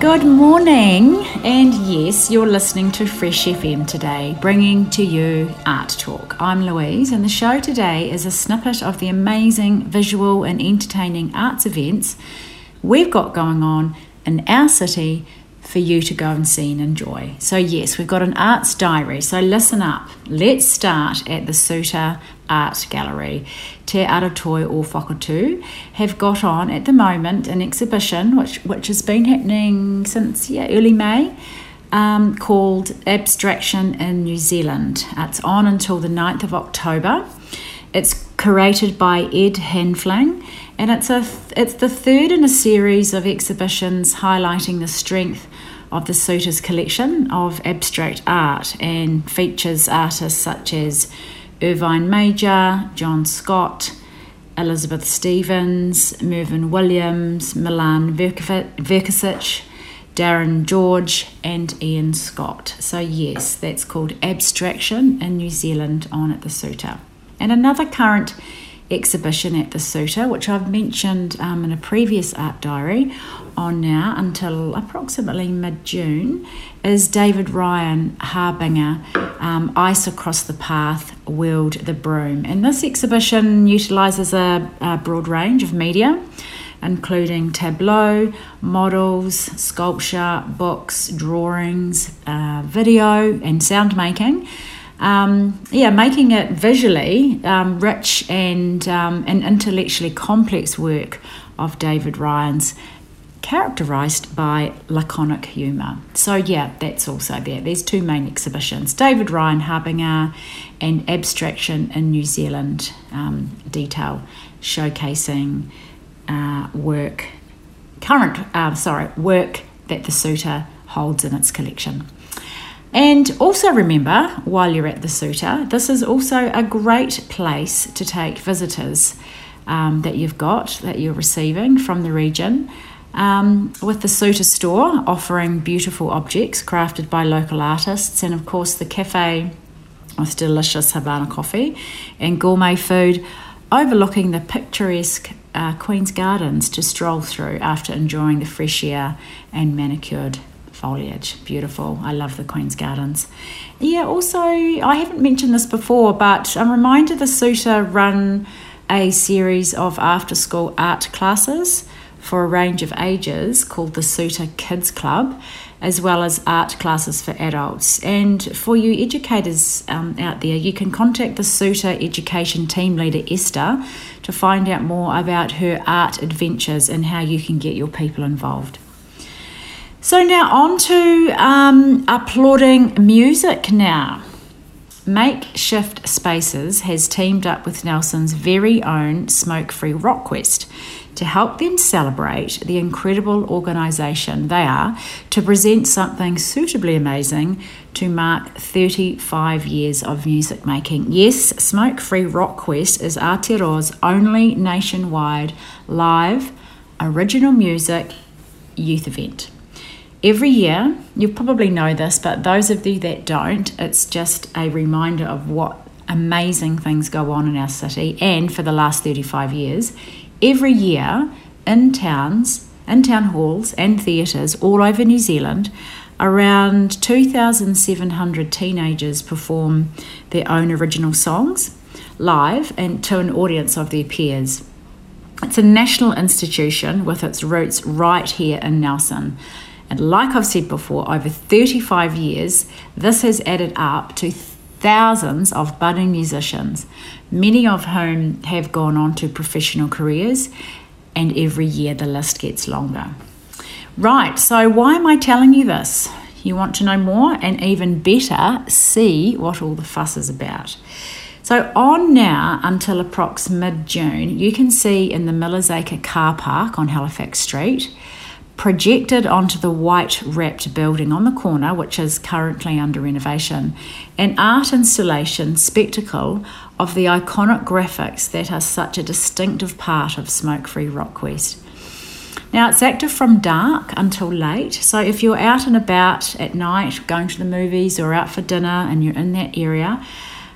Good morning, and yes, you're listening to Fresh FM today, bringing to you Art Talk. I'm Louise, and the show today is a snippet of the amazing visual and entertaining arts events we've got going on in our city for you to go and see and enjoy. So, yes, we've got an arts diary, so listen up. Let's start at the Suter Art Gallery. Te Aratoi o Whakatū have got on at the moment an exhibition which, which has been happening since yeah, early May. Um, called Abstraction in New Zealand. It's on until the 9th of October. It's curated by Ed Hanfling, and it's a it's the third in a series of exhibitions highlighting the strength of the Suter's collection of abstract art and features artists such as Irvine Major, John Scott, Elizabeth Stevens, Mervyn Williams, Milan Mrkusich, Darren George, and Ian Scott. So, yes, that's called Abstraction in New Zealand on at the Suter. And another current exhibition at the Suter, which I've mentioned um, in a previous art diary on now until approximately mid June, is David Ryan Harbinger, um, Ice Across the Path, Wield the Broom. And this exhibition utilises a, a broad range of media including tableau, models, sculpture, books, drawings, uh, video, and sound making um, yeah, making it visually um, rich and um, and intellectually complex work of David Ryan's, characterised by laconic humour. So yeah, that's also there. There's two main exhibitions: David Ryan Harbinger and Abstraction in New Zealand um, detail, showcasing uh, work, current uh, sorry work that the Suter holds in its collection. And also remember, while you're at the Suter, this is also a great place to take visitors um, that you've got, that you're receiving from the region. Um, with the Suter store offering beautiful objects crafted by local artists, and of course the cafe with delicious Havana coffee and gourmet food overlooking the picturesque uh, Queen's Gardens to stroll through after enjoying the fresh air and manicured foliage. Beautiful. I love the Queen's Gardens. Yeah, also, I haven't mentioned this before, but I'm reminded the Suter run a series of after school art classes for a range of ages called the Suter Kids Club, as well as art classes for adults. And for you educators um, out there, you can contact the Suter Education Team Leader Esther to find out more about her art adventures and how you can get your people involved. So now on to um, applauding music now. Makeshift Spaces has teamed up with Nelson's very own Smoke Free Rock Quest to help them celebrate the incredible organisation they are to present something suitably amazing to mark 35 years of music making. Yes, Smoke Free Rock Quest is Aotearoa's only nationwide live original music youth event. Every year, you probably know this, but those of you that don't, it's just a reminder of what amazing things go on in our city. And for the last 35 years, every year in towns, in town halls and theatres all over New Zealand, around 2,700 teenagers perform their own original songs live and to an audience of their peers. It's a national institution with its roots right here in Nelson. And like I've said before, over 35 years, this has added up to thousands of budding musicians, many of whom have gone on to professional careers, and every year the list gets longer. Right, so why am I telling you this? You want to know more and even better see what all the fuss is about. So, on now until approx mid June, you can see in the Millers Acre car park on Halifax Street, projected onto the white wrapped building on the corner, which is currently under renovation, an art installation spectacle of the iconic graphics that are such a distinctive part of Smoke Free Rockquest. Now it's active from dark until late, so if you're out and about at night, going to the movies or out for dinner and you're in that area,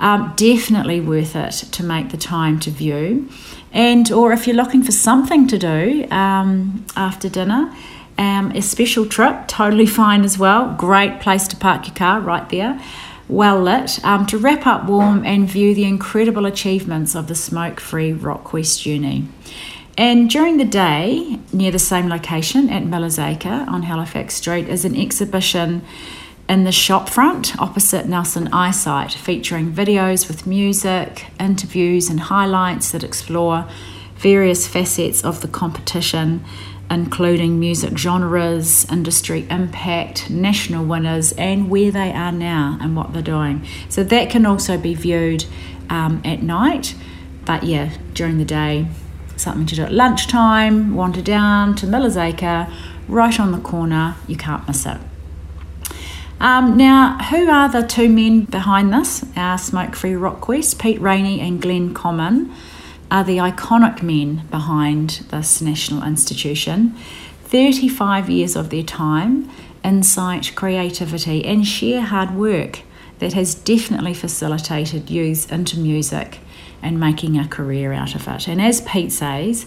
um, definitely worth it to make the time to view. And or if you're looking for something to do um, after dinner, um, a special trip, totally fine as well. Great place to park your car right there, well lit, um, to wrap up warm and view the incredible achievements of the smoke free Rockquest journey. And during the day, near the same location at Miller's Acre on Halifax Street, is an exhibition in the shop front opposite Nelson Eyesight, featuring videos with music, interviews, and highlights that explore various facets of the competition, including music genres, industry impact, national winners, and where they are now and what they're doing. So that can also be viewed um, at night, but yeah, during the day, something to do at lunchtime, wander down to Miller's Acre, right on the corner, you can't miss it. Um, now, who are the two men behind this, our Smoke Free Rockquest? Pete Rainey and Glenn Common are the iconic men behind this national institution. 35 years of their time, insight, creativity, and sheer hard work that has definitely facilitated youth into music and making a career out of it. And as Pete says,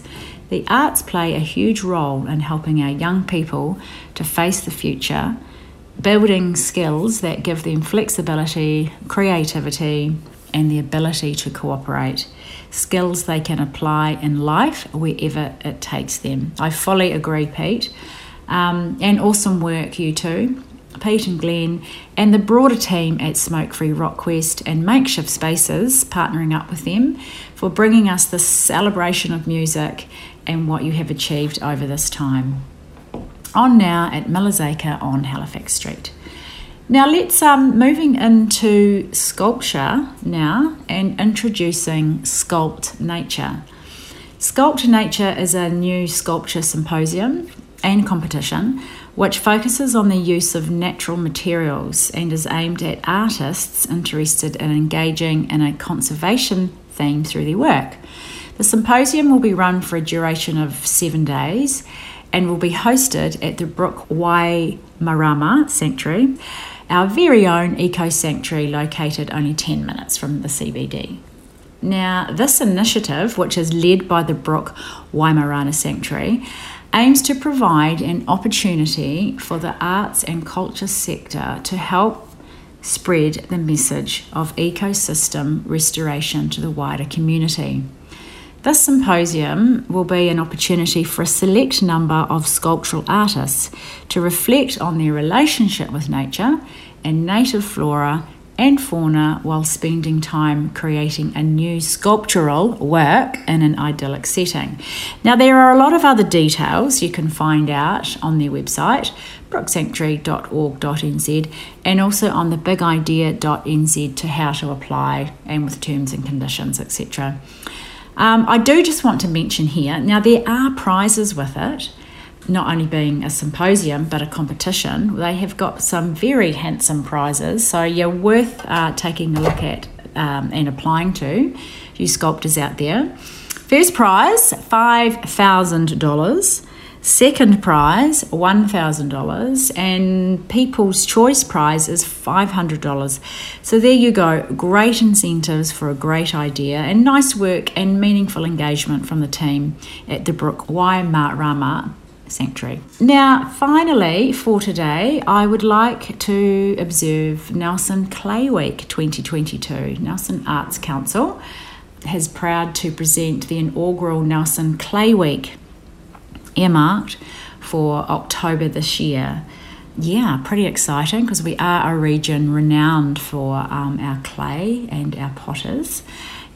the arts play a huge role in helping our young people to face the future building skills that give them flexibility, creativity, and the ability to cooperate. Skills they can apply in life wherever it takes them. I fully agree, Pete. Um, and awesome work, you two. Pete and Glenn, and the broader team at Smoke Free Rockquest and Makeshift Spaces, partnering up with them for bringing us this celebration of music and what you have achieved over this time on now at Miller's Acre on Halifax Street. Now let's um moving into sculpture now and introducing Sculpt Nature. Sculpt Nature is a new sculpture symposium and competition which focuses on the use of natural materials and is aimed at artists interested in engaging in a conservation theme through their work. The symposium will be run for a duration of seven days and will be hosted at the Brook Waimarama Sanctuary, our very own eco sanctuary located only 10 minutes from the CBD. Now, this initiative, which is led by the Brook Waimarama Sanctuary, aims to provide an opportunity for the arts and culture sector to help spread the message of ecosystem restoration to the wider community. This symposium will be an opportunity for a select number of sculptural artists to reflect on their relationship with nature and native flora and fauna while spending time creating a new sculptural work in an idyllic setting. Now, there are a lot of other details you can find out on their website, brooksanctuary.org.nz, and also on the bigidea.nz to how to apply and with terms and conditions, etc. Um, I do just want to mention here now, there are prizes with it, not only being a symposium but a competition. They have got some very handsome prizes, so you're worth uh, taking a look at um, and applying to, you sculptors out there. First prize $5,000. Second prize, $1,000, and People's Choice Prize is $500. So there you go, great incentives for a great idea, and nice work and meaningful engagement from the team at the Brook Waimarama Sanctuary. Now, finally, for today, I would like to observe Nelson Clay Week 2022. Nelson Arts Council has proud to present the inaugural Nelson Clay Week earmarked for October this year. Yeah, pretty exciting because we are a region renowned for um, our clay and our potters.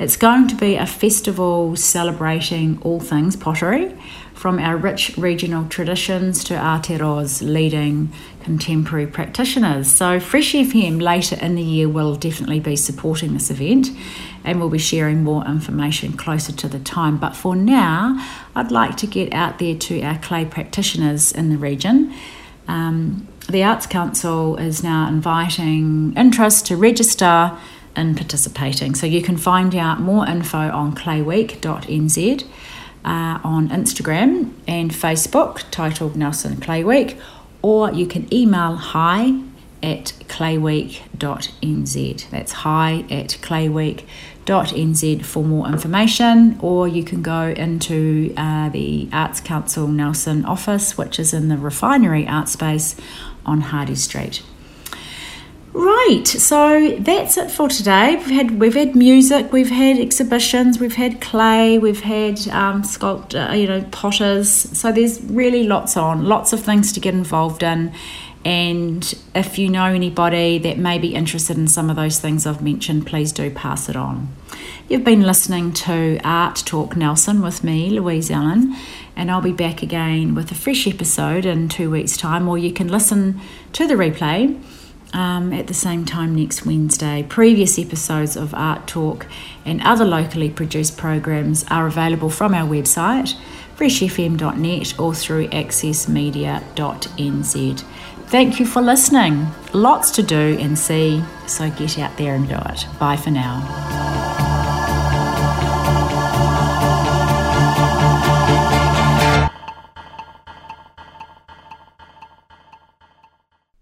It's going to be a festival celebrating all things pottery, from our rich regional traditions to Aotearoa's leading contemporary practitioners. So, Fresh FM later in the year will definitely be supporting this event and we'll be sharing more information closer to the time. But for now, I'd like to get out there to our clay practitioners in the region. Um, the Arts Council is now inviting interest to register in participating. So you can find out more info on clayweek.nz uh, on Instagram and Facebook, titled Nelson Clay Week, or you can email hi at clayweek.nz. That's hi at clayweek.nz for more information, or you can go into uh, the Arts Council Nelson office, which is in the Refinery Art Space on Hardy Street. Right, so that's it for today. We've had we've had music, we've had exhibitions, we've had clay, we've had um, sculpt, uh, you know, potters. So there's really lots on, lots of things to get involved in. And if you know anybody that may be interested in some of those things I've mentioned, please do pass it on. You've been listening to Art Talk Nelson with me, Louise Allen, and I'll be back again with a fresh episode in two weeks' time, or you can listen to the replay um, at the same time next Wednesday. Previous episodes of Art Talk and other locally produced programs are available from our website, freshfm.net, or through accessmedia.nz. Thank you for listening. Lots to do and see, so get out there and do it. Bye for now.